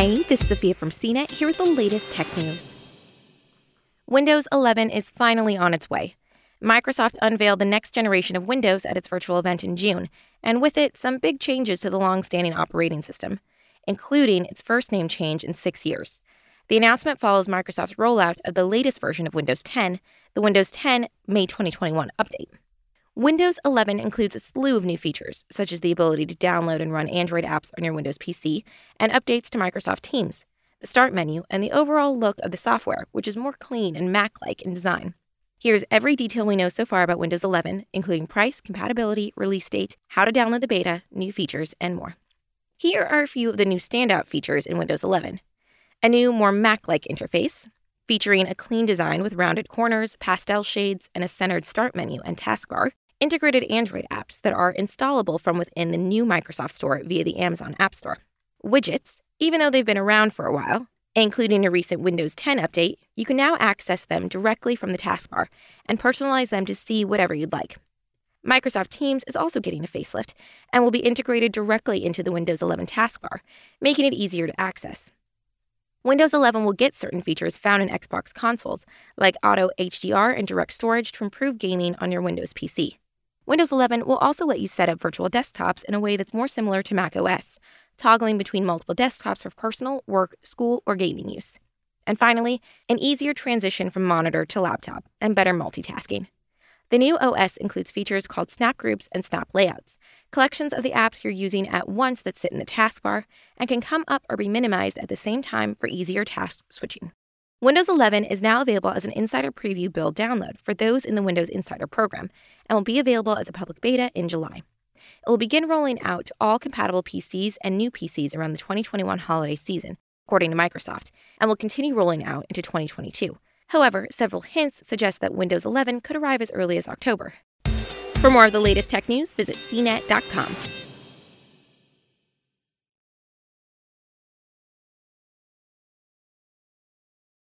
Hey, this is Sophia from CNET here with the latest tech news. Windows 11 is finally on its way. Microsoft unveiled the next generation of Windows at its virtual event in June, and with it, some big changes to the long standing operating system, including its first name change in six years. The announcement follows Microsoft's rollout of the latest version of Windows 10, the Windows 10 May 2021 update. Windows 11 includes a slew of new features, such as the ability to download and run Android apps on your Windows PC, and updates to Microsoft Teams, the Start menu, and the overall look of the software, which is more clean and Mac like in design. Here's every detail we know so far about Windows 11, including price, compatibility, release date, how to download the beta, new features, and more. Here are a few of the new standout features in Windows 11 a new, more Mac like interface, featuring a clean design with rounded corners, pastel shades, and a centered start menu and taskbar, integrated Android apps that are installable from within the new Microsoft Store via the Amazon App Store. Widgets, even though they've been around for a while, including a recent Windows 10 update, you can now access them directly from the taskbar and personalize them to see whatever you'd like. Microsoft Teams is also getting a facelift and will be integrated directly into the Windows 11 taskbar, making it easier to access. Windows 11 will get certain features found in Xbox consoles, like auto HDR and direct storage to improve gaming on your Windows PC. Windows 11 will also let you set up virtual desktops in a way that's more similar to Mac OS, toggling between multiple desktops for personal, work, school, or gaming use. And finally, an easier transition from monitor to laptop and better multitasking. The new OS includes features called Snap Groups and Snap Layouts, collections of the apps you're using at once that sit in the taskbar and can come up or be minimized at the same time for easier task switching. Windows 11 is now available as an Insider Preview build download for those in the Windows Insider program and will be available as a public beta in July. It will begin rolling out to all compatible PCs and new PCs around the 2021 holiday season, according to Microsoft, and will continue rolling out into 2022. However, several hints suggest that Windows 11 could arrive as early as October. For more of the latest tech news, visit cnet.com.